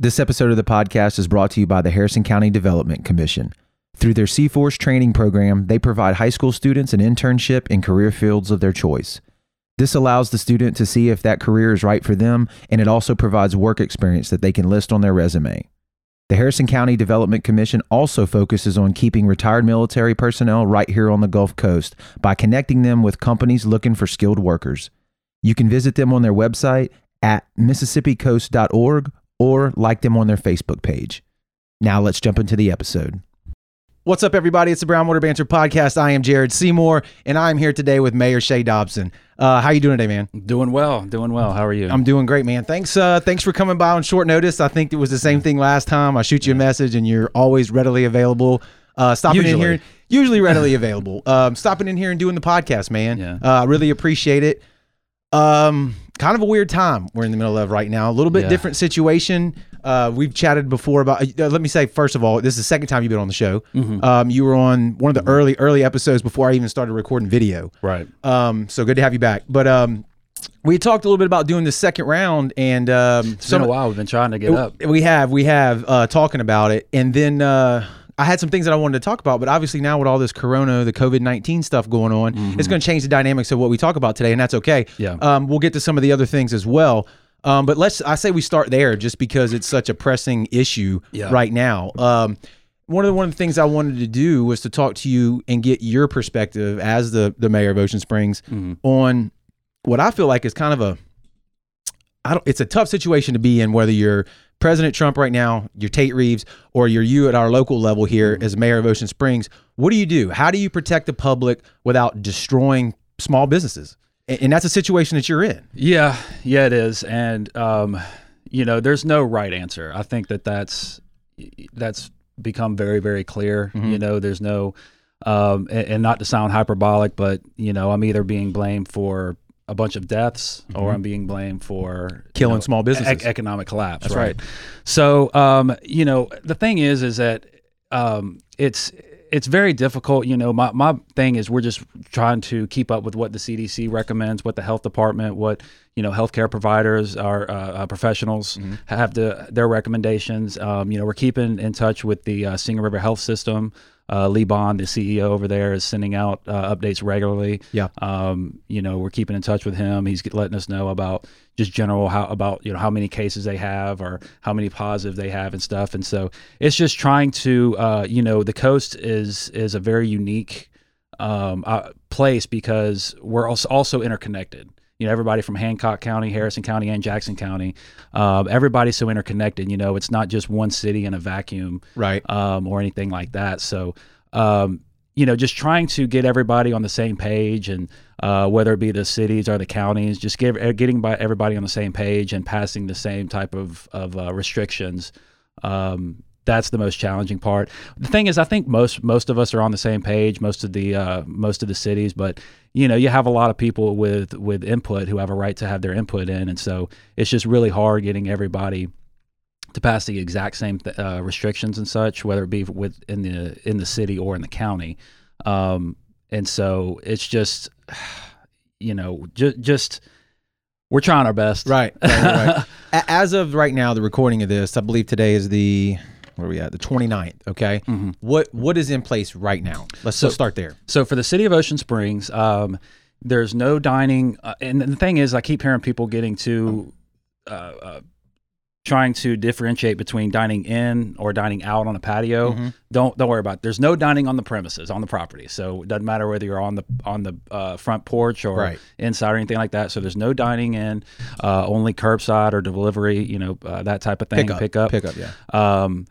This episode of the podcast is brought to you by the Harrison County Development Commission. Through their C-Force training program, they provide high school students an internship in career fields of their choice. This allows the student to see if that career is right for them, and it also provides work experience that they can list on their resume. The Harrison County Development Commission also focuses on keeping retired military personnel right here on the Gulf Coast by connecting them with companies looking for skilled workers. You can visit them on their website at mississippicoast.org or like them on their Facebook page. Now let's jump into the episode. What's up, everybody? It's the Brownwater Banter Podcast. I am Jared Seymour, and I'm here today with Mayor Shea Dobson. Uh, how you doing today, man? Doing well, doing well. How are you? I'm doing great, man. Thanks, uh, thanks for coming by on short notice. I think it was the same thing last time. I shoot you a message, and you're always readily available. Uh, stopping in here, usually readily available. Um, stopping in here and doing the podcast, man. Yeah. Uh, I really appreciate it. Um, kind of a weird time we're in the middle of right now. A little bit Yeah. different situation. Uh, we've chatted before about. Uh, let me say first of all, this is the second time you've been on the show. Mm-hmm. Um, you were on one of the early early episodes before I even started recording video. right. Um, so good to have you back. But um, we talked a little bit about doing the second round, and um, It's been a while. We've been trying to get up. we have we have uh, talking about it, and then uh, I had some things that I wanted to talk about, but obviously now with all this Corona, the COVID nineteen stuff going on, it's going to change the dynamics of what we talk about today, and that's okay. Mm-hmm. Yeah. Um, we'll get to some of the other things as well. Um, but let's I say we start there just because it's such a pressing issue Yeah. right now. Um, one of the one of the things I wanted to do was to talk to you and get your perspective as the the mayor of Ocean Springs Mm-hmm. on what I feel like is kind of a I don't it's a tough situation to be in whether you're President Trump right now, you're Tate Reeves, or you're you at our local level here Mm-hmm. as mayor of Ocean Springs. What do you do? How do you protect the public without destroying small businesses? And, and that's a situation that you're in. Yeah, yeah, it is. And um, you know, there's no right answer. I think that that's that's become very, very clear. Mm-hmm. You know, there's no, um, and, and not to sound hyperbolic, but you know, I'm either being blamed for a bunch of deaths or I'm being blamed for you Mm-hmm. Killing know, small businesses. ec- economic collapse. That's right. So, um, you know, the thing is, is that um, it's it's very difficult. You know, my my thing is we're just trying to keep up with what the CDC recommends, what the health department, what you know, healthcare providers, our uh, uh, professionals Mm-hmm. have to their recommendations. Um, you know, we're keeping in touch with the uh, Singing River Health System. Uh, Lee Bond, the CEO over there, is sending out uh, updates regularly. Yeah. Um, you know, we're keeping in touch with him. He's letting us know about just general how about you know how many cases they have or how many positive they have and stuff. And so it's just trying to uh, you know the coast is is a very unique um, uh, place because we're also, also interconnected. You know, everybody from Hancock County, Harrison County, and Jackson County, um, everybody's so interconnected. You know, it's not just one city in a vacuum Right. um, or anything like that. So, um, you know, just trying to get everybody on the same page, and uh, whether it be the cities or the counties, just give, uh, getting by everybody on the same page and passing the same type of of uh, restrictions. Um, that's the most challenging part. The thing is, I think most most of us are on the same page. Most of the uh, most of the cities, but you know, you have a lot of people with with input who have a right to have their input in, and so it's just really hard getting everybody to pass the exact same th- uh, restrictions and such, whether it be with in the in the city or in the county. Um, and so it's just, you know, just just we're trying our best. Right, right, right. As of right now, the recording of this, I believe today is the where are we at? The 29th. Okay. Mm-hmm. What what is in place right now? Let's just start there. So for the city of Ocean Springs, um, there's no dining, uh, and the thing is, I keep hearing people getting to. Uh, uh, trying to differentiate between dining in or dining out on a patio Mm-hmm. don't don't worry about it. there's no dining on the premises on the property so it doesn't matter whether you're on the on the uh, front porch or Right. inside or anything like that so there's no dining in uh, only curbside or delivery you know uh, that type of thing Pick up. pick up Pick up. Yeah. um,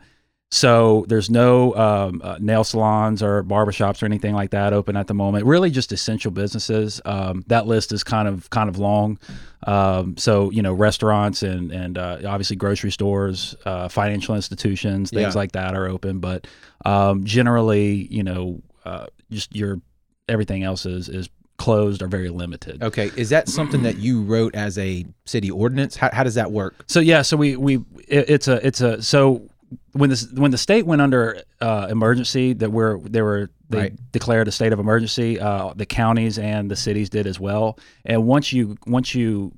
so there's no um, uh, nail salons or barbershops or anything like that open at the moment. Really, just essential businesses. Um, that list is kind of kind of long. Um, so you know, restaurants and and uh, obviously grocery stores, uh, financial institutions, things Yeah. like that are open. But um, generally, you know, uh, just your everything else is is closed or very limited. Okay. Is that something that you wrote as a city ordinance? How, how does that work? So yeah, so we we it, it's a it's a so when this when the state went under uh, emergency that we're they were they Right. declared a state of emergency. Uh, the counties and the cities did as well. And once you once you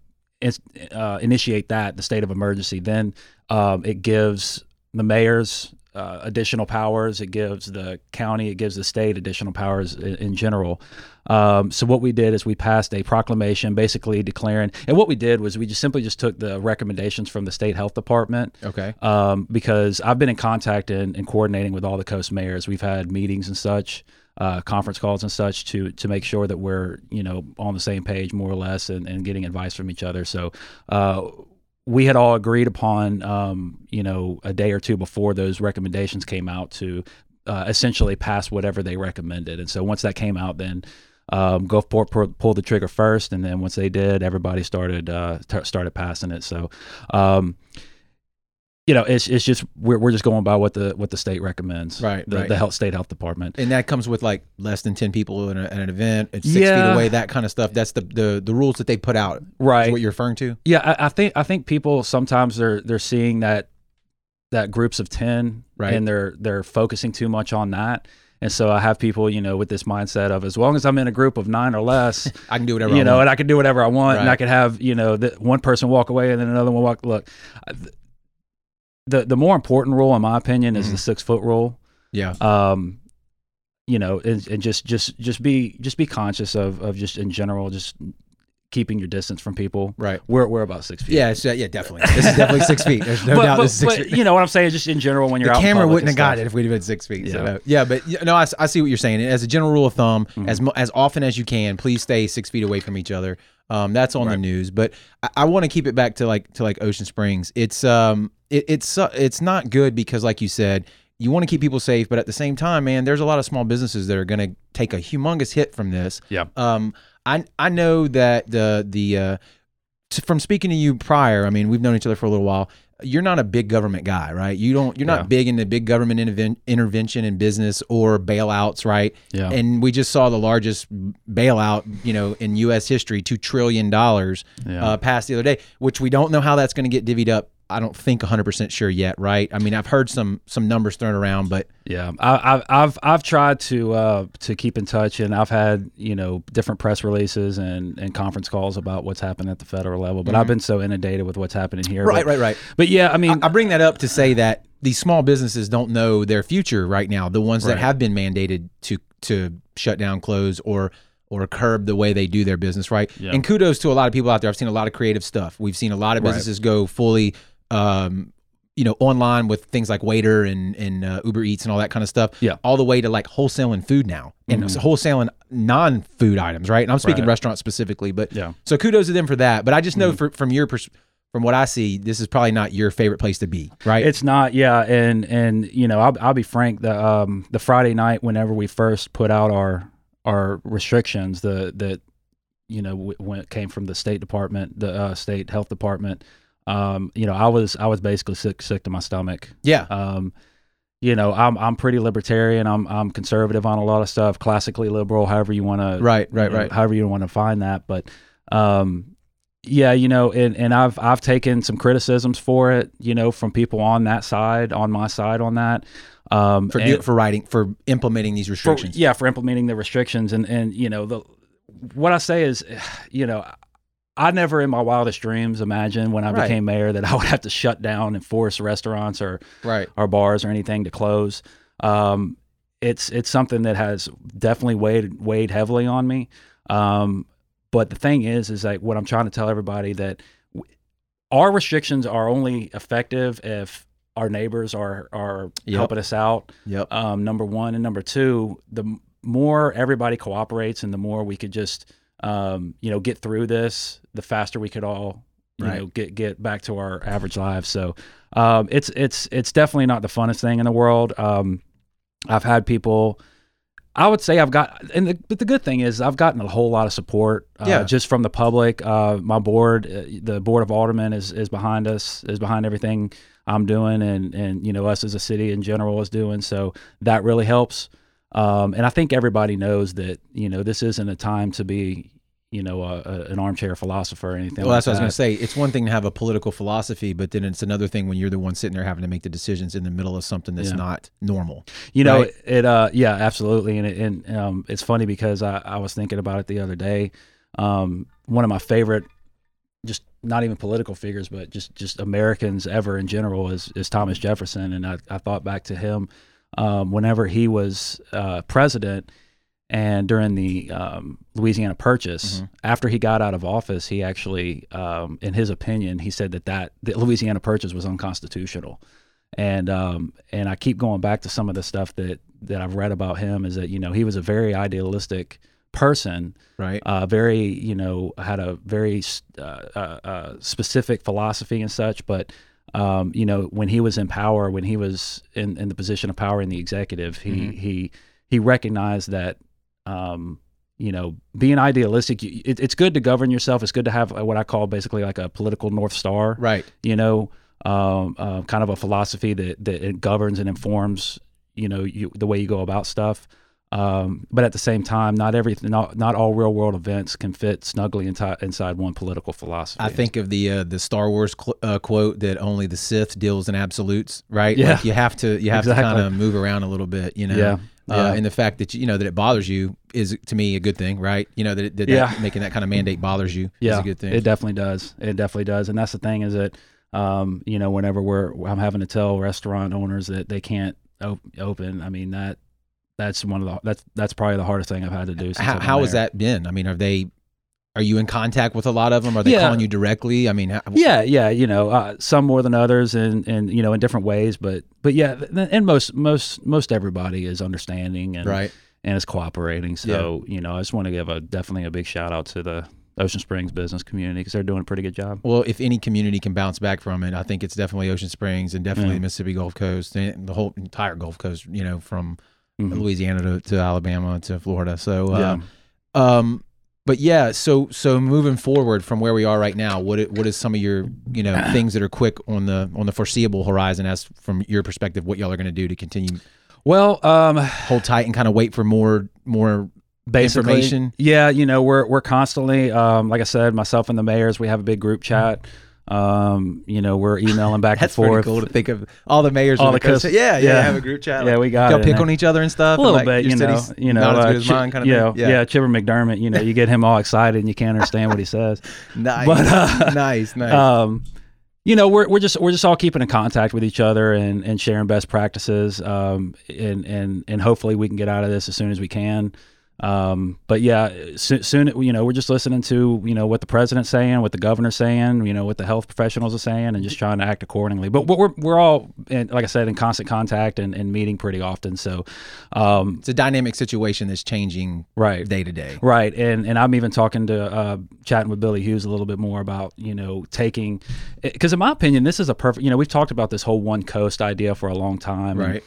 uh, initiate that the state of emergency, then um, it gives the mayors uh, additional powers. It gives the county, it gives the state additional powers in, in general. Um, so what we did is we passed a proclamation, basically declaring. And what we did was we just simply just took the recommendations from the state health department. Okay. Um, because I've been in contact and, and coordinating with all the coast mayors. We've had meetings and such. Uh, conference calls and such to to make sure that we're you know on the same page more or less and, and getting advice from each other. So uh, we had all agreed upon, um, you know, a day or two before those recommendations came out to uh, essentially pass whatever they recommended. And so once that came out, then um, Gulfport pulled the trigger first, and then once they did, everybody started uh, t- started passing it. So. Um, you know, it's it's just we're we're just going by what the what the state recommends, right? The, right. the health state health department, and that comes with like less than ten people in, a, an event. It's six yeah. feet away, that kind of stuff. That's the, the the rules that they put out, right? what you're referring to? Yeah, I, I, think I think people sometimes they're they're seeing that that groups of ten, right? And they're they're focusing too much on that. And so I have people, you know, with this mindset of as long as I'm in a group of nine or less, I can do whatever you I know, want. and I can do whatever I want, right. and I can have, you know, the, one person walk away and then another one walk. Look, the the more important rule, in my opinion, is Mhm. the six foot rule. Yeah. Um, you know, and, and just just just be just be conscious of of just in general, just keeping your distance from people. Right. We're we're about six feet. Yeah. So, yeah. Definitely. This is definitely six feet. There's no but, doubt. but, this is six but, feet. you know what I'm saying? Just in general, when you're the out camera wouldn't have got it if we'd have been six feet. Yeah. no. yeah, but no, I see what you're saying. As a general rule of thumb, Mhm. as as often as you can, please stay six feet away from each other. Um, that's on the news, but I, I want to keep it back to like to like Ocean Springs. It's um, it, it's uh, it's not good because, like you said, you want to keep people safe, but at the same time, man, there's a lot of small businesses that are going to take a humongous hit from this. Yeah. Um, I I know that the the uh, from speaking to you prior, I mean, we've known each other for a little while. You're not a big government guy, right? You don't. You're not Yeah. big into big government interven- intervention in business or bailouts, right? Yeah. And we just saw the largest bailout, you know, in U.S. history, two trillion dollars, Yeah. uh, passed the other day. Which we don't know how that's going to get divvied up. I don't think 100 percent sure yet, right? I mean, I've heard some some numbers thrown around, but Yeah, I, I've I've I've tried to uh, to keep in touch, and I've had you know different press releases and, and conference calls about what's happening at the federal level. But I've been so inundated with what's happening here. Mm-hmm. right, but, right, right. But yeah, I mean, I bring that up to say that these small businesses don't know their future right now. The ones that Right. have been mandated to to shut down, close, or or curb the way they do their business, right? Yeah. And kudos to a lot of people out there. I've seen a lot of creative stuff. We've seen a lot of Right. businesses go fully, um, you know, online with things like Waitr and and uh, Uber Eats and all that kind of stuff. Yeah. all the way to like wholesaling food now and Mhm. wholesaling non food items, right? And I'm speaking Right. restaurants specifically, but yeah, so kudos to them for that. But I just Mm-hmm. know for, from your pers- from what I see, this is probably not your favorite place to be, right? it's not. Yeah, and and you know, I'll, I'll be frank. The um the Friday night, whenever we first put out our our restrictions, the that you know w- when it came from the State Department, the uh, State Health Department. Um, you know, I was I was basically sick sick to my stomach. yeah, Um, you know, I'm I'm pretty libertarian. I'm I'm conservative on a lot of stuff, classically liberal, however you want to right, right, right. however you want to find that. But um, yeah, you know, and, and I've I've taken some criticisms for it, you know, from people on that side, on my side on that. Um, For and- for writing for implementing these for- restrictions. yeah, for implementing the restrictions and and you know the what I say is, you know, I never in my wildest dreams imagined when I Right. became mayor that I would have to shut down and force restaurants or Right. or bars or anything to close. Um, it's it's something that has definitely weighed weighed heavily on me. Um, but the thing is, is like what I'm trying to tell everybody that w- our restrictions are only effective if our neighbors are are Yep. helping us out. Yep. Um, number one and number two, the m- more everybody cooperates and the more we could just um, you know get through this, the faster we could all you Right. know get get back to our average lives. So um, it's it's it's definitely not the funnest thing in the world. Um, I've had people. I would say I've got, and the, but the good thing is I've gotten a whole lot of support, uh, Yeah. just from the public. Uh, my board, uh, the board of aldermen, is is behind us, is behind everything I'm doing, and and you know us as a city in general is doing. So that really helps. Um, and I think everybody knows that you know this isn't a time to be, you know, a, a, an armchair philosopher or anything. Well, like that's what I was going to say. It's one thing to have a political philosophy, but then it's another thing when you're the one sitting there having to make the decisions in the middle of something that's Yeah. not normal. You know, right? it, uh, yeah, absolutely. And, it, and um, it's funny because I, I was thinking about it the other day. Um, one of my favorite just not even political figures, but just just Americans ever in general is is Thomas Jefferson, and I, I thought back to him um, whenever he was uh, president. And during the um, Louisiana Purchase, Mm-hmm. after he got out of office, he actually, um, in his opinion, he said that that the Louisiana Purchase was unconstitutional. And um, and I keep going back to some of the stuff that that I've read about him is that you know he was a very idealistic person, Right. uh, very you know had a very uh, uh, uh, specific philosophy and such, but um, you know when he was in power, when he was in, in the position of power in the executive, he Mhm. he he recognized that um, you know being idealistic, it, it's good to govern yourself. It's good to have what I call basically like a political north star right. you know, um, uh, kind of a philosophy that that it governs and informs, you know, you, the way you go about stuff. Um, but at the same time, not everything, not, not all real world events can fit snugly inside inside one political philosophy. I think of the uh, the Star Wars cl- uh, quote that only the Sith deals in absolutes, right? Yeah. Like you have to you have to kind of move around a little bit, you know. Yeah. Uh, Yeah. and the fact that you know that it bothers you is to me a good thing, right? You know that, that Yeah. making that kind of mandate bothers you yeah, is a good thing. It definitely does. It definitely does. And that's the thing is that, um, you know, whenever we're, I'm having to tell restaurant owners that they can't op- open. I mean that that's one of the that's that's probably the hardest thing I've had to do. How how has that been? I mean, are they are you in contact with a lot of them? Are they Yeah. calling you directly? I mean, how, Yeah, yeah, you know, uh, some more than others, and and you know, in different ways. But but yeah, and most most most everybody is understanding and right. and is cooperating. So you know, I just want to give a definitely a big shout out to the Ocean Springs business community because they're doing a pretty good job. Well, if any community can bounce back from it, I think it's definitely Ocean Springs and definitely Yeah. the Mississippi Gulf Coast and the whole entire Gulf Coast. You know, from Mhm. Louisiana to, to Alabama to Florida. So, Yeah. uh, um, but yeah, so so moving forward from where we are right now, what it, what is some of your you know things that are quick on the on the foreseeable horizon as from your perspective, what y'all are going to do to continue Well, um, hold tight and kind of wait for more more basically, information? Yeah, you know, we're we're constantly, um, like I said, myself and the mayors, we have a big group chat. Um, you know, we're emailing back and forth. pretty cool to think of all the mayors. All the coast. coast- yeah, yeah, yeah. have a group chat. Yeah, we got y'all pick on each other and stuff. a little like, bit, you know, you know, not as uh, good as mine, kind of you thing. know, yeah. Chipper McDermott. You know, you get him all excited and you can't understand what he says. nice, But, uh, nice, nice. Um, you know, we're we're just we're just all keeping in contact with each other and, and sharing best practices. Um, and and and hopefully we can get out of this as soon as we can. Um, but yeah, soon, soon you know we're just listening to you know what the president's saying, what the governor's saying, you know what the health professionals are saying, and just trying to act accordingly. But we're we're all in, like I said in constant contact and, and meeting pretty often. So, um, it's a dynamic situation that's changing right, day to day. Right, and and I'm even talking to uh, chatting with Billy Hewes a little bit more about you know taking because in my opinion this is a perfect you know we've talked about this whole one coast idea for a long time and Right.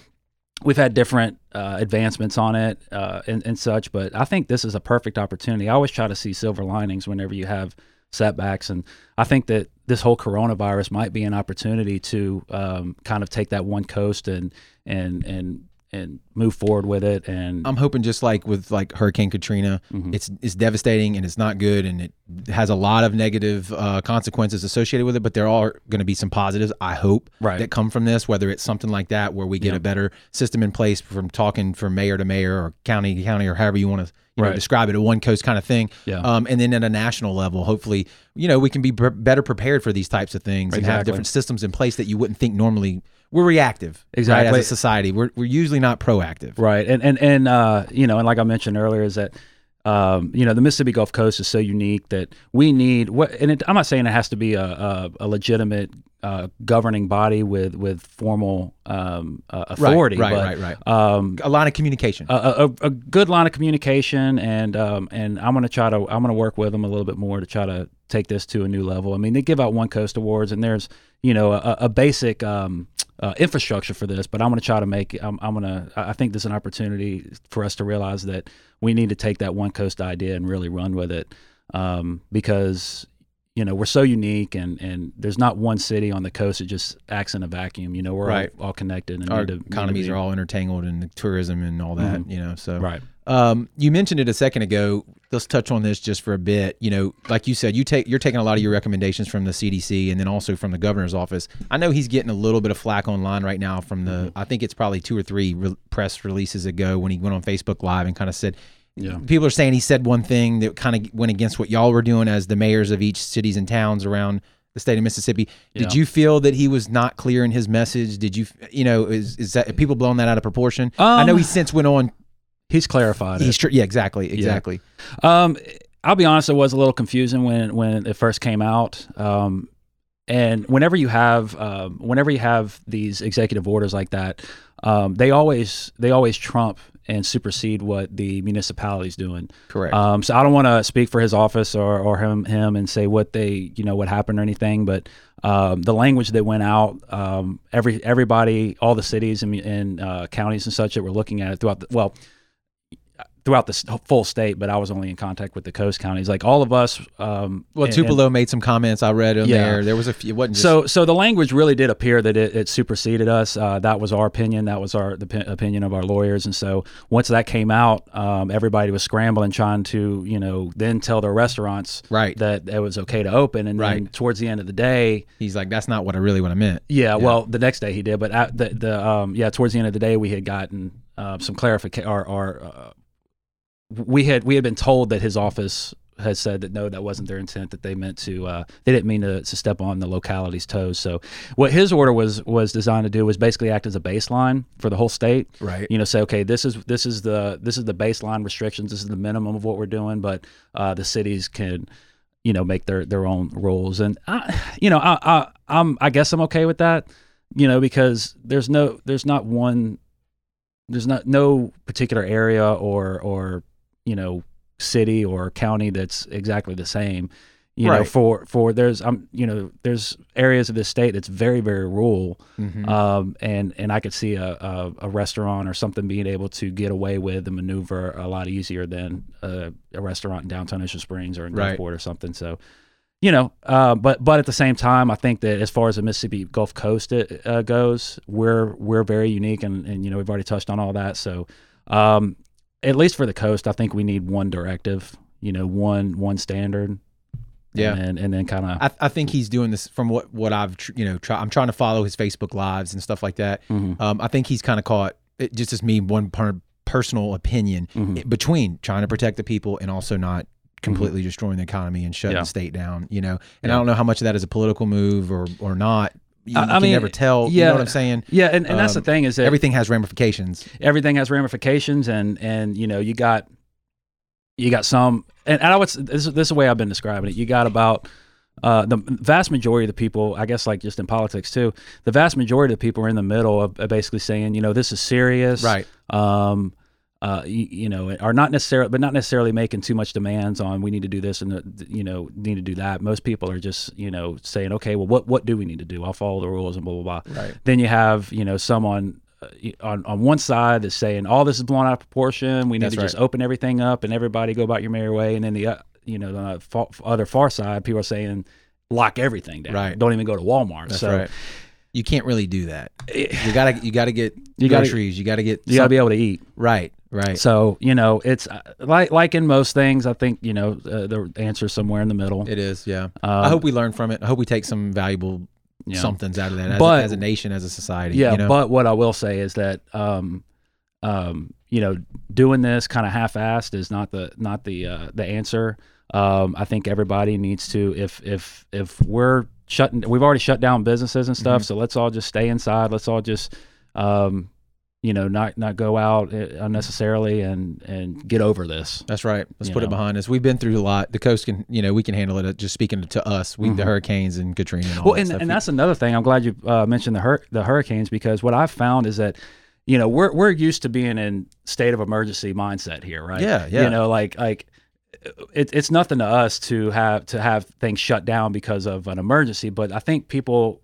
We've had different uh, advancements on it uh, and, and such but I think this is a perfect opportunity. I always try to see silver linings whenever you have setbacks and I think that this whole coronavirus might be an opportunity to um, kind of take that one coast and and and and move forward with it and I'm hoping just like with like Hurricane Katrina, Mhm. it's it's devastating and it's not good and it has a lot of negative uh, consequences associated with it. But there are going to be some positives, I hope, Right. that come from this. Whether it's something like that where we get Yeah. a better system in place from talking from mayor to mayor or county to county or however you want to you know Right. describe it, a one coast kind of thing. Yeah. Um, and then at a national level, hopefully, you know, we can be pre- better prepared for these types of things and have different systems in place that you wouldn't think normally. We're reactive, right? Exactly. As a society, we're we're usually not proactive. Right, and and and uh, you know, and like I mentioned earlier, is that um, you know the Mississippi Gulf Coast is so unique that we need what, and it, I'm not saying it has to be a, a, a legitimate uh, governing body with with formal um, uh, authority, right, but, right, right. Um, A line of communication. a, a, a good line of communication, and um, and I'm gonna try to I'm gonna work with them a little bit more to try to take this to a new level. I mean, they give out One Coast Awards, and there's you know a, a basic um, uh, infrastructure for this, but I'm gonna try to make I'm, I'm gonna I I think there's an opportunity for us to realize that we need to take that One Coast idea and really run with it um, because you know we're so unique and and there's not one city on the coast that just acts in a vacuum. You know, we're Right. all, all connected and Our to- economies are all intertangled and the tourism and all that, Mhm. you know. So, right. um, you mentioned it a second ago. Let's touch on this just for a bit. You know, like you said, you take you're taking a lot of your recommendations from the CDC and then also from the governor's office. I know he's getting a little bit of flack online right now from the. Mm-hmm. I think it's probably two or three re- press releases ago when he went on Facebook Live and kind of said. Yeah. people are saying he said one thing that kind of went against what y'all were doing as the mayors of each cities and towns around the state of Mississippi. Did Yeah. you feel that he was not clear in his message? Did you, you know, is is that are people blowing that out of proportion? I know Um, he since went on. He's clarified it. He's tr- yeah, exactly, exactly. Um, I'll be honest, it was a little confusing when when it first came out. Um, and whenever you have um, whenever you have these executive orders like that, um, they always they always trump and supersede what the municipality's doing. Correct. Um, so I don't want to speak for his office or, or him him and say what they you know what happened or anything, but um, the language that went out, um, every everybody, all the cities and, and uh, counties and such that were looking at it throughout the well throughout the full state, but I was only in contact with the coast counties. Like all of us, um, well, and- and- Tupelo made some comments I read on Yeah. there. There was a few. It wasn't just, so, so the language really did appear that it, it superseded us. Uh, that was our opinion. That was our the p- opinion of our lawyers. And so, once that came out, um, everybody was scrambling, trying to, you know, then tell their restaurants right. that it was okay to open. And then towards the end of the day, He's like, that's not what I really what I meant. yeah, well, the next day he did, but at the the um, yeah, towards the end of the day, we had gotten uh, some clarification. Or, or uh, we had we had been told that his office had said that no, that wasn't their intent. That they meant to uh, they didn't mean to, to step on the locality's toes. So what his order was was designed to do was basically act as a baseline for the whole state. Right. You know, say okay, this is this is the this is the baseline restrictions. This is the minimum of what we're doing, but uh, the cities can you know make their their own rules and I, you know I, I I'm I guess I'm okay with that you know because there's no there's not one there's not no particular area or or you know city or county that's exactly the same you know for for there's um you know there's areas of this state that's very very rural Mhm. um, and and I could see a, a, a restaurant or something being able to get away with the maneuver a lot easier than uh, a restaurant in downtown Ocean Springs or in Right. Gulfport or something. So, you know, uh, but but at the same time, I think that as far as the Mississippi Gulf Coast it, uh, goes, we're we're very unique, and and you know we've already touched on all that. So, um, at least for the coast, I think we need one directive, you know, one one standard. Yeah. and, and then kind of I, I think he's doing this from what what I've tr- you know try, I'm trying to follow his Facebook lives and stuff like that. Mhm. Um, I think he's kind of caught it just as me one per, personal opinion Mhm. i- between trying to protect the people and also not completely destroying the economy and shutting Mm-hmm. Yeah. the state down. You know, and Yeah. I don't know how much of that is a political move or or not. You, I- you can mean, never tell. you yeah. know what I'm saying? yeah, and, and that's the Um, thing is that Everything has ramifications. everything has ramifications and and you know you got you got some and, and I would this is this is the way I've been describing it. You got about uh, the vast majority of the people, I guess, like just in politics too, the vast majority of the people are in the middle of, of basically saying, you know, this is serious, Right. Um, uh, you, you know, are not necessarily, but not necessarily making too much demands on we need to do this and you know need to do that. Most people are just you know saying, okay, well, what what do we need to do? I'll follow the rules and blah blah blah. Right. Then you have you know someone uh, on on one side that's saying all this is blown out of proportion. We need That's to just open everything up and everybody go about your merry way. And then the uh, you know the other far side, people are saying lock everything down. Right. Don't even go to Walmart. That's so right. You can't really do that. eh, You gotta you gotta get You gotta- groceries. you gotta get you got to be able to eat. right. Right. So you know it's uh, like like in most things. I think you know uh, the answer somewhere in the middle. It is. Yeah. Um, I hope we learn from it. I hope we take some valuable yeah. somethings out of that as, But- a, as a nation, as a society. Yeah, you know? but what I will say is that um, um, you know, doing this kind of half-assed is not the not the uh, the answer. Um, I think everybody needs to if if if we're shutting, we've already shut down businesses and stuff. Mhm. So let's all just stay inside. Let's all just um, you know not not go out uh, unnecessarily and and get over this. That's right. Let's put it behind us. We've been through a lot. The coast can, you know, we can handle it. uh, Just speaking to us, we the Mhm. hurricanes and Katrina. And all Well, that and, and that's another thing. I'm glad you uh, mentioned the hur- the hurricanes because what I've found is that you know we're we're used to being in state of emergency mindset here, right? Yeah, yeah. You know, like like it, it's nothing to us to have to have things shut down because of an emergency, but I think people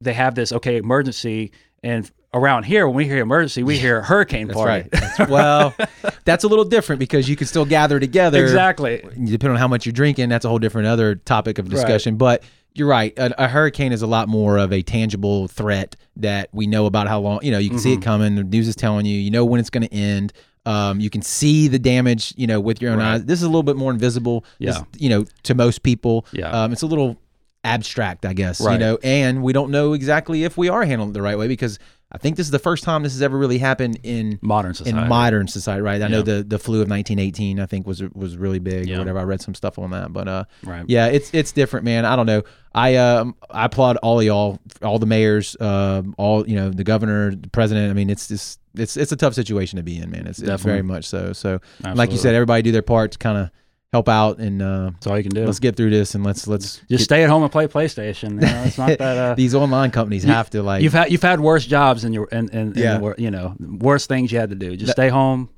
they have this okay emergency and around here when we hear emergency we hear hurricane That's party. right. That's- well, that's a little different because you can still gather together. exactly. Depending on how much you're drinking, that's a whole different other topic of discussion. But you're right. A, a hurricane is a lot more of a tangible threat that we know about how long. You know, you can see Mm-hmm. it coming. The news is telling you. You know when it's going to end. Um, you can see the damage. You know with your own Right. eyes. This is a little bit more invisible. This- Yeah. you know, to most people. Yeah. Um, it's a little abstract, I guess. Right. You know, and we don't know exactly if we are handling it the right way because I think this is the first time this has ever really happened in Modern society. in modern society, right? I know the the flu of 1918, I think was was really big Yeah. or whatever. I read some stuff on that, but uh, Right. yeah, it's it's different, man. I don't know. I um I applaud all of y'all, all the mayors, um, all you know, the governor, the president. I mean, it's just it's it's a tough situation to be in, man. It's, it's very much so. So, like you said, everybody do their part to kind of help out and uh, That's all you can do. let's get through this and let's let's Just get- stay at home and play PlayStation. You know, it's not that. Uh, these online companies You- have to like you've had you've had worse jobs and your and and, Yeah. and you know worse things you had to do. Just That- stay home.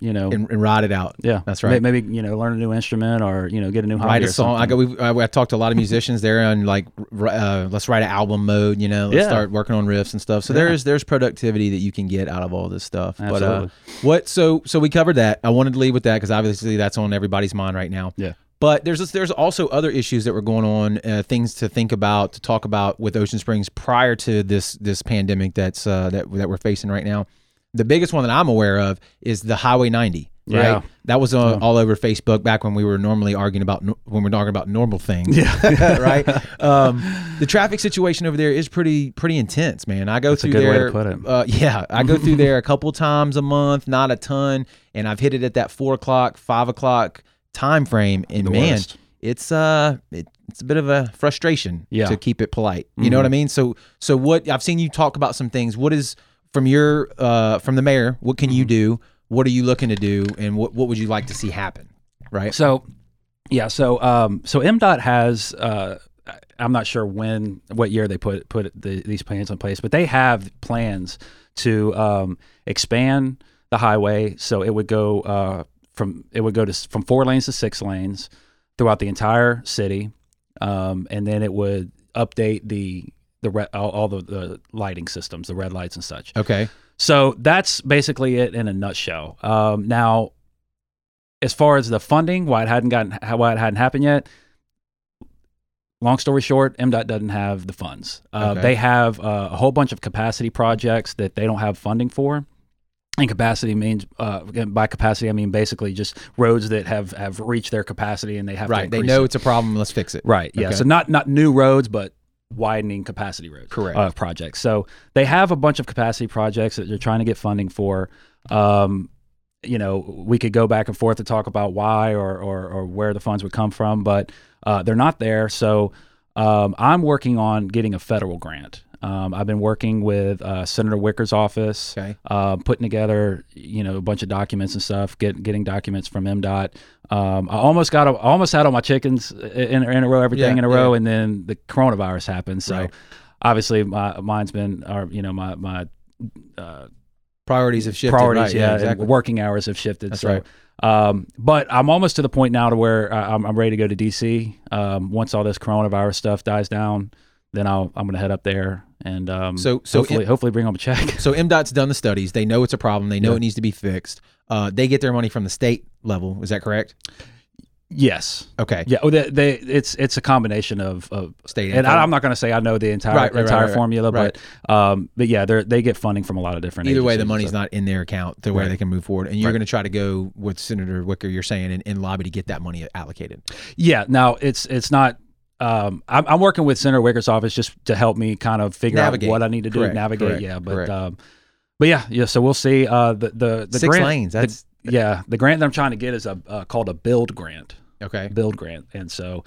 You know. and, and ride it out. yeah, that's right. Maybe you know learn a new instrument or you know get a new hobby write a song. I something. go. We I, I talked to a lot of musicians. They're on like uh, let's write an album mode. You know, let's Yeah. start working on riffs and stuff. So Yeah. there's there's productivity that you can get out of all this stuff. But uh, Absolutely. what? So so we covered that. I wanted to leave with that because obviously that's on everybody's mind right now. Yeah. But there's this, there's also other issues that were going on, uh, things to think about, to talk about with Ocean Springs prior to this this pandemic that's uh, that that we're facing right now. The biggest one that I'm aware of is the Highway 90. Right, Yeah. that was uh, Yeah. all over Facebook back when we were normally arguing about when we're talking about normal things. Yeah. right. Um, the traffic situation over there is pretty pretty intense, man. I go That's a through good way to there. put it. Uh, yeah, I go through there a couple times a month, not a ton, and I've hit it at that four o'clock, five o'clock time frame. And The man, worst. it's uh, it, it's a bit of a frustration Yeah. to keep it polite. You know Mhm. what I mean? So so what I've seen you talk about some things. What is from your uh from the mayor? What can Mm-hmm. you do? What are you looking to do? And what what would you like to see happen? Right. So, yeah. So, um, so MDOT has. Uh, I'm not sure when, what year they put put the, these plans in place, but they have plans to um, expand the highway so it would go uh, from it would go to from four lanes to six lanes throughout the entire city, um, and then it would update the the re- all, all the, the lighting systems, the red lights and such. Okay. So that's basically it in a nutshell. Um, now, as far as the funding, why it hadn't gotten, why it hadn't happened yet. Long story short, MDOT doesn't have the funds. Uh, Okay. They have uh, a whole bunch of capacity projects that they don't have funding for. And capacity means, uh, by capacity, I mean basically just roads that have, have reached their capacity and they have to Right. They know it. it's a problem. Let's fix it. Right. Yeah. Okay. So not not new roads, but widening capacity roads. Correct. Uh, projects. So they have a bunch of capacity projects that they're trying to get funding for. Um, you know, we could go back and forth to talk about why or or, or where the funds would come from, but uh, they're not there. So um, I'm working on getting a federal grant. Um, I've been working with uh, Senator Wicker's office, Okay. uh, putting together you know a bunch of documents and stuff, get, getting documents from MDOT. Um, I almost got a, almost had all my chickens in, in a row, everything Yeah, in a row, yeah. and then the coronavirus happened. So Right. obviously, my mine's been, or you know, my my uh, Priorities have shifted. priorities, right, yeah, and exactly. working hours have shifted. That's so, right. Um, but I'm almost to the point now to where I- I'm, I'm ready to go to DC. Um, once all this coronavirus stuff dies down, then I'll I'm going to head up there and um, So- so hopefully it- hopefully bring home a check. So MDOT's done the studies. They know it's a problem. They know Yeah. it needs to be fixed. Uh, they get their money from the state level. Is that correct? yes. Okay. Yeah, oh, they, they, it's it's a combination of, of State and. I, I'm not going to say I know the entire Right, right, entire right, formula, but um, but yeah, they they get funding from a lot of different. Agencies. Either way, the money's so- not in their account to where Right. they can move forward. And you're going to try to go with Senator Wicker, you're saying, and, and lobby to get that money allocated. Yeah, now it's it's not. Um, I'm, I'm working with Senator Wicker's office just to help me kind of figure Navigate. out what I need to do, Correct, navigate. correct, yeah, but um, but yeah, yeah. So we'll see. Uh, the the the Six grant, lanes. That's the, yeah, the grant that I'm trying to get is a uh, called a build grant. okay. build grant. And so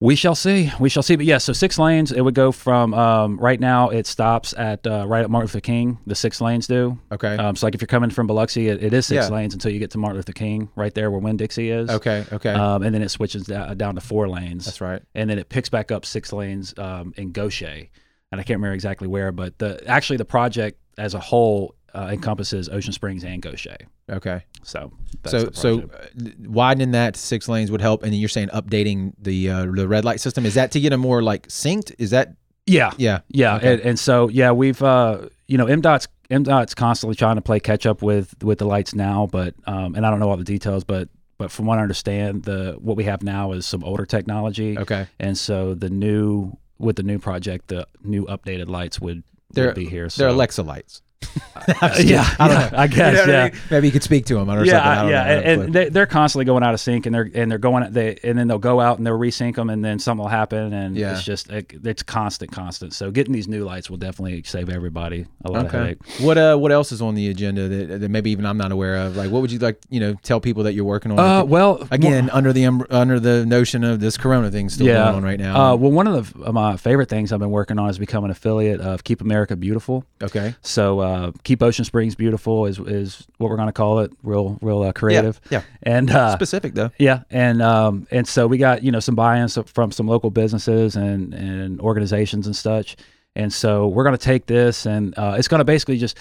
we shall see. We shall see. But yeah, so six lanes, it would go from um, right now, it stops at uh, right at Martin Luther King. The six lanes do. Okay. Um, so, like if you're coming from Biloxi, it, it is six Yeah. lanes until you get to Martin Luther King, right there where Winn Dixie is. okay. Okay. Um, and then it switches down, down to four lanes. That's right. And then it picks back up six lanes um, in Gautier. And I can't remember exactly where, but the actually the project as a whole uh, encompasses Ocean Springs and Gautier. Okay. So, that's so so uh, widening that to six lanes would help, and then you're saying updating the uh, the red light system. Is that to get a more like synced? Is that yeah, yeah? Yeah, Okay. and, and so yeah, we've uh, you know MDOT's MDOT's constantly trying to play catch up with with the lights now, but um, and I don't know all the details, but but from what I understand, the what we have now is some older technology, Okay. and so the new with the new project, the new updated lights would, They're- would be here. They're So Alexa lights. yeah, I don't yeah, know. I You guess, know what I yeah. mean? Maybe you could speak to him or yeah, something. I don't yeah, know. I don't have a and, and they, they're constantly going out of sync, and they're and they're going they and then they'll go out and they'll resync them, and then something will happen, and Yeah. it's just it, it's constant, constant. So getting these new lights will definitely save everybody a lot of Okay. headache. What uh what else is on the agenda that, that maybe even I'm not aware of? Like what would you like, you know, tell people that you're working on? Uh, well, Again, under the um, under the notion of this corona thing still Yeah. going on right now. Uh, well, one of the, of my favorite things I've been working on is become an affiliate of Keep America Beautiful. okay. So uh, Keep Ocean Springs Beautiful is is what we're going to call it. Real, real uh, creative. Yeah. yeah. And uh, Specific though. yeah, and um, and so we got you know some buy-ins from some local businesses and and organizations and such. And so we're going to take this, and uh, it's going to basically just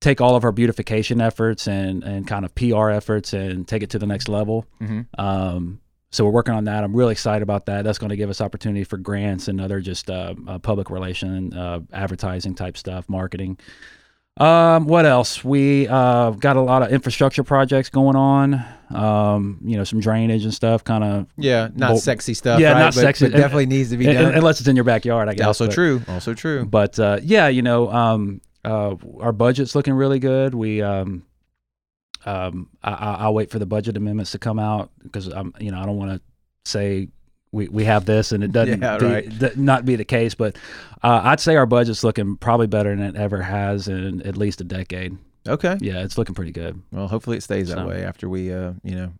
take all of our beautification efforts and and kind of PR efforts and take it to the next level. Mhm. Um, so we're working on that. I'm really excited about that. That's going to give us opportunity for grants and other just uh, uh, public relation, uh, advertising type stuff, marketing. Um, what else? We uh, got a lot of infrastructure projects going on. Um, you know, some drainage and stuff. Kind of Yeah, not sexy stuff. yeah, right? not But- sexy. but definitely needs to be done. unless it's in your backyard. I guess. also but- true. Also true. but uh, yeah, you know, um, uh, our budget's looking really good. We, um, um, I, I- I'll wait for the budget amendments to come out because I'm, you know, I don't want to say we, we have this and it doesn't Yeah, be- right. not be the case. But uh, I'd say our budget's looking probably better than it ever has in at least a decade. Okay. Yeah, it's looking pretty good. Well, hopefully it stays that way after we, uh, you know,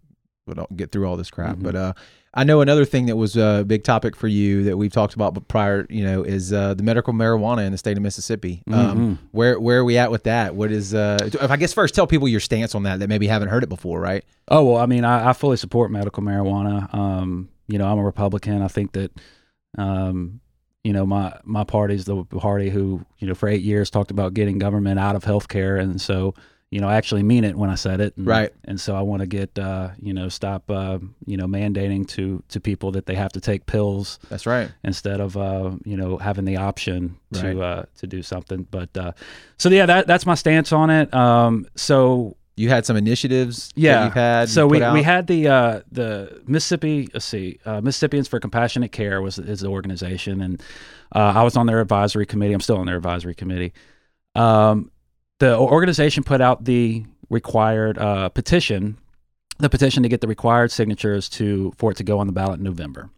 would get through all this crap. Mhm. But uh, I know another thing that was a big topic for you that we've talked about prior, you know, is uh, the medical marijuana in the state of Mississippi. Um, Mhm. where where are we at with that? What is? Uh, if I guess first tell people your stance on that that maybe haven't heard it before, right? Oh well, I mean, I, I fully support medical marijuana. Um, you know, I'm a Republican. I think that, um, you know, my my party's the party who, you know, for eight years talked about getting government out of healthcare, and so, you know, I actually mean it when I said it. And, Right. And so I want to get, uh, you know, stop, uh, you know, mandating to to people that they have to take pills That's right. instead of uh, you know having the option to Right. uh, to do something. But uh, so yeah, that that's my stance on it. Um, so You had some initiatives. that Yeah. you've had. so we, we had the uh, the Mississippi let's see uh, Mississippians for Compassionate Care was is the organization and uh, I was on their advisory committee I'm still on their advisory committee um, the organization put out the required uh, petition the petition to get the required signatures to for it to go on the ballot in November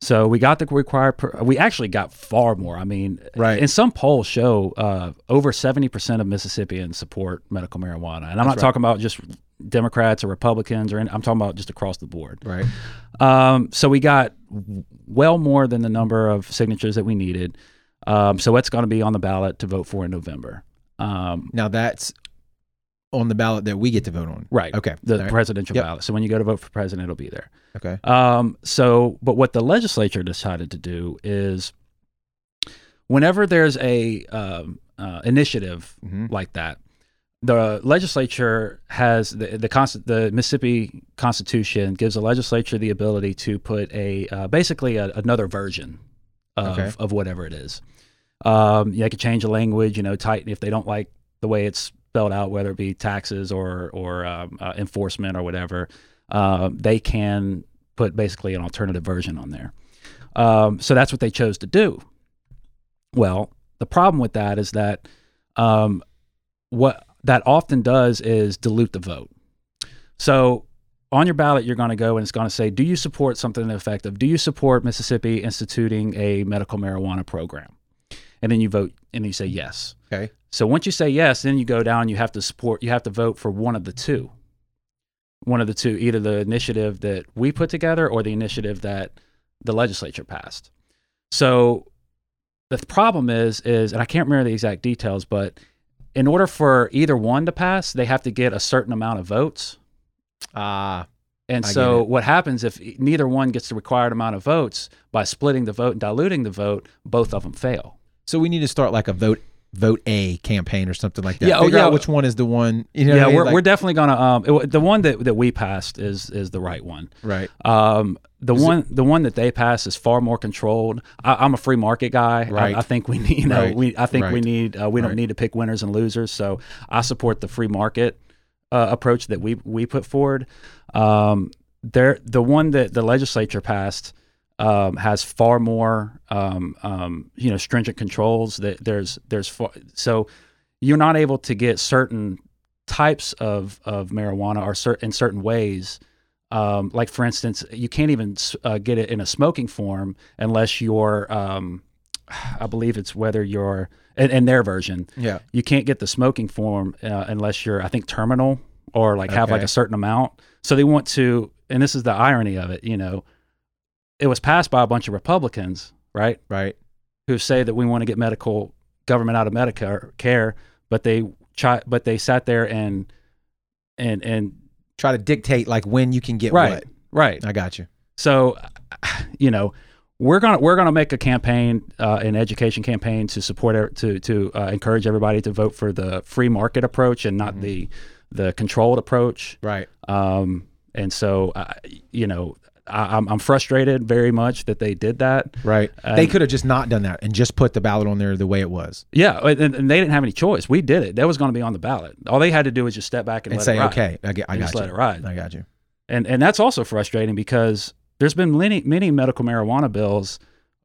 so we got the required per, we actually got far more I mean Right. and some polls show uh, over 70% of Mississippians support medical marijuana and I'm not right. talking about just Democrats or Republicans or any, I'm talking about just across the board. right. Um, so we got well more than the number of signatures that we needed. Um, so it's going to be on the ballot to vote for in November. Um, Now that's on the ballot that we get to vote on. right. Okay. The right. presidential Yep. ballot. So when you go to vote for president, it'll be there. Okay. Um, so, but what the legislature decided to do is whenever there's a um, uh, initiative hmm like that. The legislature has the the, const- the Mississippi Constitution gives the legislature the ability to put a uh, basically a, another version of, Okay. of whatever it is. Um, they could change the language, you know, tighten if they don't like the way it's spelled out, whether it be taxes or or um, uh, enforcement or whatever. Uh, they can put basically an alternative version on there. Um, so that's what they chose to do. Well, the problem with that is that um, what that often does is dilute the vote. So on your ballot, you're going to go and it's going to say, do you support something effective? Do you support Mississippi instituting a medical marijuana program? And then you vote and you say yes. Okay. So once you say yes, then you go down, you have to support, you have to vote for one of the two. One of the two, either the initiative that we put together or the initiative that the legislature passed. So the problem is, is, and I can't remember the exact details, but in order for either one to pass, they have to get a certain amount of votes. Ah. And I so what happens if neither one gets the required amount of votes by splitting the vote and diluting the vote, both of them fail. so we need to start like a vote vote A campaign or something like that. Yeah, oh, Figure out yeah. which one is the one. You know. yeah, I mean? we're, Like- we're definitely gonna. Um, it, the one that, that we passed is is the right one. right. Um, the Is it- one the one that they passed is far more controlled. I, I'm a free market guy. I- Right. I, think we need. You know, Right. we I think we need. Uh, we don't need to pick winners and losers. So I support the free market uh, approach that we we put forward. Um, there, the one that the legislature passed um, has far more, um, um, you know, stringent controls. That there's there's far, so you're not able to get certain types of, of marijuana or cer- in certain ways. Um, like for instance, you can't even uh, get it in a smoking form unless you're, um, I believe it's whether you're in, in, their version. Yeah, you can't get the smoking form uh, unless you're, I think, terminal or like have like a certain amount. So they want to, and this is the irony of it. You know, it was passed by a bunch of Republicans, right? Right. Who say that we want to get medical government out of Medicare care, but they try, but they sat there and and and try to dictate like when you can get right, what. Right. I got you. So, you know, we're gonna we're gonna make a campaign, uh, an education campaign to support to to uh, encourage everybody to vote for the free market approach and not mm-hmm. the the controlled approach. Right. Um, and so, uh, you know, I, am I'm frustrated very much that they did that. Right. they could have just not done that and just put the ballot on there the way it was. Yeah, and, and they didn't have any choice. We did it. That was going to be on the ballot. All they had to do was just step back and, and say, "Okay, I, get, I got just you. let it ride." I got you. And and that's also frustrating because there's been many many medical marijuana bills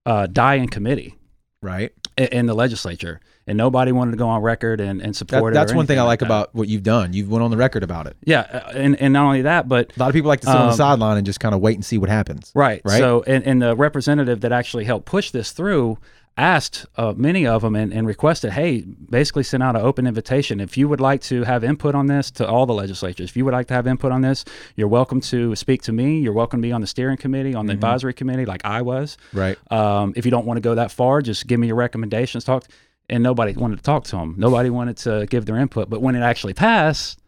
uh, die in committee. Right. In, the legislature and nobody wanted to go on record and, and support that, That's one thing I like, like about what you've done. You've went on the record about it. Yeah, uh, and, and not only that, but a lot of people like to sit um, on the um, sideline and just kind of wait and see what happens. Right. Right. So, and, and the representative that actually helped push this through asked uh, many of them and, and, requested, hey, basically sent out an open invitation. If you would like to have input on this to all the legislatures, if you would like to have input on this, you're welcome to speak to me. You're welcome to be on the steering committee, on the mm-hmm. advisory committee, like I was. Right. Um, if you don't want to go that far, just give me your recommendations. Talk and nobody wanted to talk to them. Nobody wanted to give their input. But when it actually passed,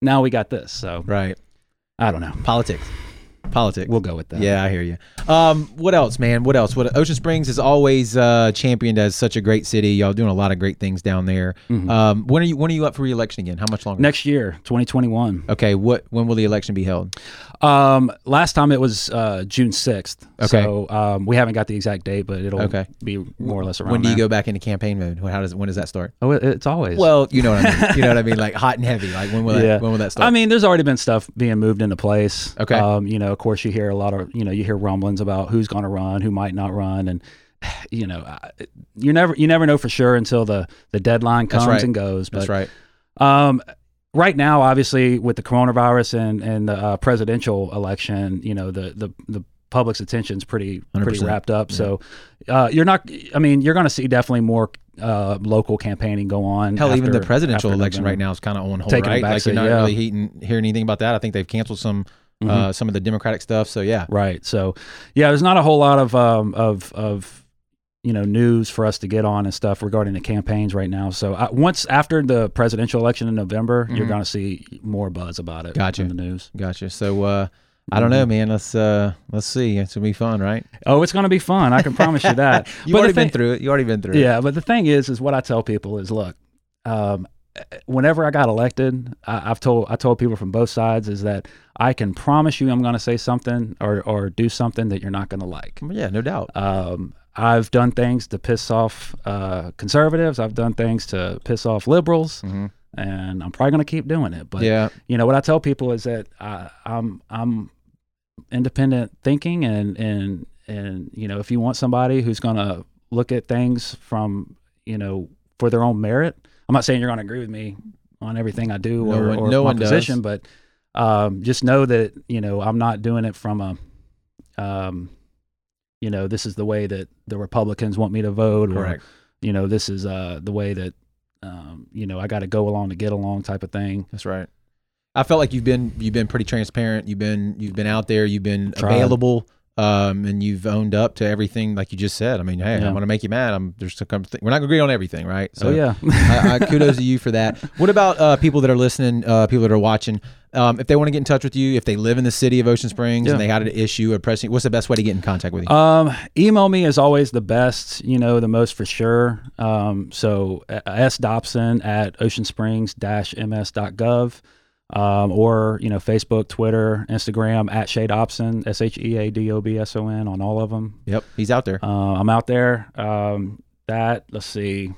now we got this. So right, I don't know politics. Politics. We'll go with that. Yeah, I hear you. Um, what else, man? What else? What Ocean Springs is always uh, championed as such a great city. Y'all doing a lot of great things down there. Mm-hmm. Um, when are you when are you up for reelection again? How much longer? Next year, 2021. Okay. What when will the election be held? Um, last time it was uh, June 6th. Okay. So um, we haven't got the exact date, but it'll okay. be more or less around. When do you there. go back into campaign mode? How does when does that start? Oh, it's always. Well, you know what I mean. you know what I mean, like hot and heavy. Like when will yeah. that when will that start? I mean, there's already been stuff being moved into place. Okay. Um, you know, course, you hear a lot of you know you hear rumblings about who's going to run, who might not run, and you know, you never you never know for sure until the the deadline comes right. and goes. But, That's right. Um, right now, obviously, with the coronavirus and and the uh, presidential election, you know, the the the public's attention is pretty 100%. pretty wrapped up. Yeah. So uh, you're not. I mean, you're going to see definitely more uh, local campaigning go on. Hell, after, even the presidential election right now is kind of on hold, right? Like you're not yeah. really hearing anything about that. I think they've canceled some. Mm-hmm. Uh, some of the Democratic stuff, so yeah, right. So, yeah, there's not a whole lot of um, of of you know news for us to get on and stuff regarding the campaigns right now. So I, once after the presidential election in November, mm-hmm. you're going to see more buzz about it. Gotcha. In the news. Gotcha. So uh, I don't know, mm-hmm. man. Let's uh, let's see. It's gonna be fun, right? Oh, it's gonna be fun. I can promise you that. you already thing, been through it. You already been through it. Yeah, but the thing is, is what I tell people is, look, um, whenever I got elected, I, have told I told people from both sides is that I can promise you I'm going to say something or or do something that you're not going to like. Yeah, no doubt. Um, I've done things to piss off uh, conservatives. I've done things to piss off liberals, mm-hmm. and I'm probably going to keep doing it. But yeah. you know what I tell people is that I, I'm I'm independent thinking, and and and you know if you want somebody who's going to look at things from you know for their own merit, I'm not saying you're going to agree with me on everything I do no or, one, or no my position, does. but um, just know that you know I'm not doing it from a um, you know, this is the way that the Republicans want me to vote, Correct. or you know, this is uh, the way that um, you know I got to go along to get along, type of thing. That's right. I felt like you've been you've been pretty transparent. You've been you've been out there. You've been Tried. available. Um, and you've owned up to everything, like you just said. I mean, hey, yeah. I'm going to make you mad. I'm there's some, we're not going to agree on everything, right? So oh, yeah, I, I, kudos to you for that. What about uh, people that are listening, uh, people that are watching? Um, if they want to get in touch with you, if they live in the city of Ocean Springs yeah. and they had an issue, a pressing, what's the best way to get in contact with you? Um, email me is always the best, you know, the most for sure. Um, so s dobson at oceansprings-ms.gov. Um, or you know Facebook, Twitter, Instagram at Shea Dobson, S H E A D O B S O N on all of them. Yep, he's out there. Uh, I'm out there. Um, that let's see,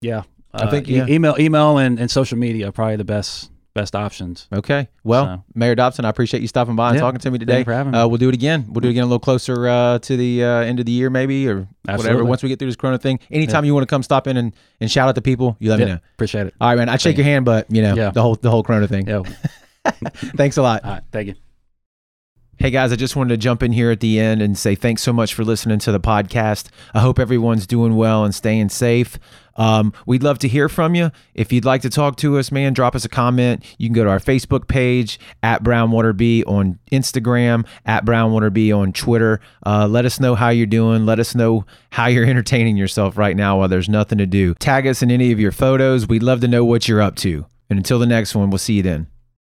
yeah. I think uh, yeah. email, email, and, and social media are probably the best best options. Okay. Well, So- Mayor Dobson, I appreciate you stopping by and Yeah. talking to me Thank today. you for having me. Uh, we'll do it again. We'll do it again a little closer uh, to the uh, end of the year, maybe, or whatever. Once we get through this Corona thing, anytime you want to come stop in and, and shout out to people, you let me know. appreciate it. All right, man. I'd shake Thank your hand, but you know Yeah. the whole the whole Corona thing. Yeah. Thanks a lot. All right. Thank you. Hey guys, I just wanted to jump in here at the end and say thanks so much for listening to the podcast. I hope everyone's doing well and staying safe. Um, we'd love to hear from you. If you'd like to talk to us, man, drop us a comment. You can go to our Facebook page at BrownwaterB on Instagram, at BrownwaterB on Twitter. Uh, let us know how you're doing. Let us know how you're entertaining yourself right now while there's nothing to do. Tag us in any of your photos. We'd love to know what you're up to. And until the next one, we'll see you then.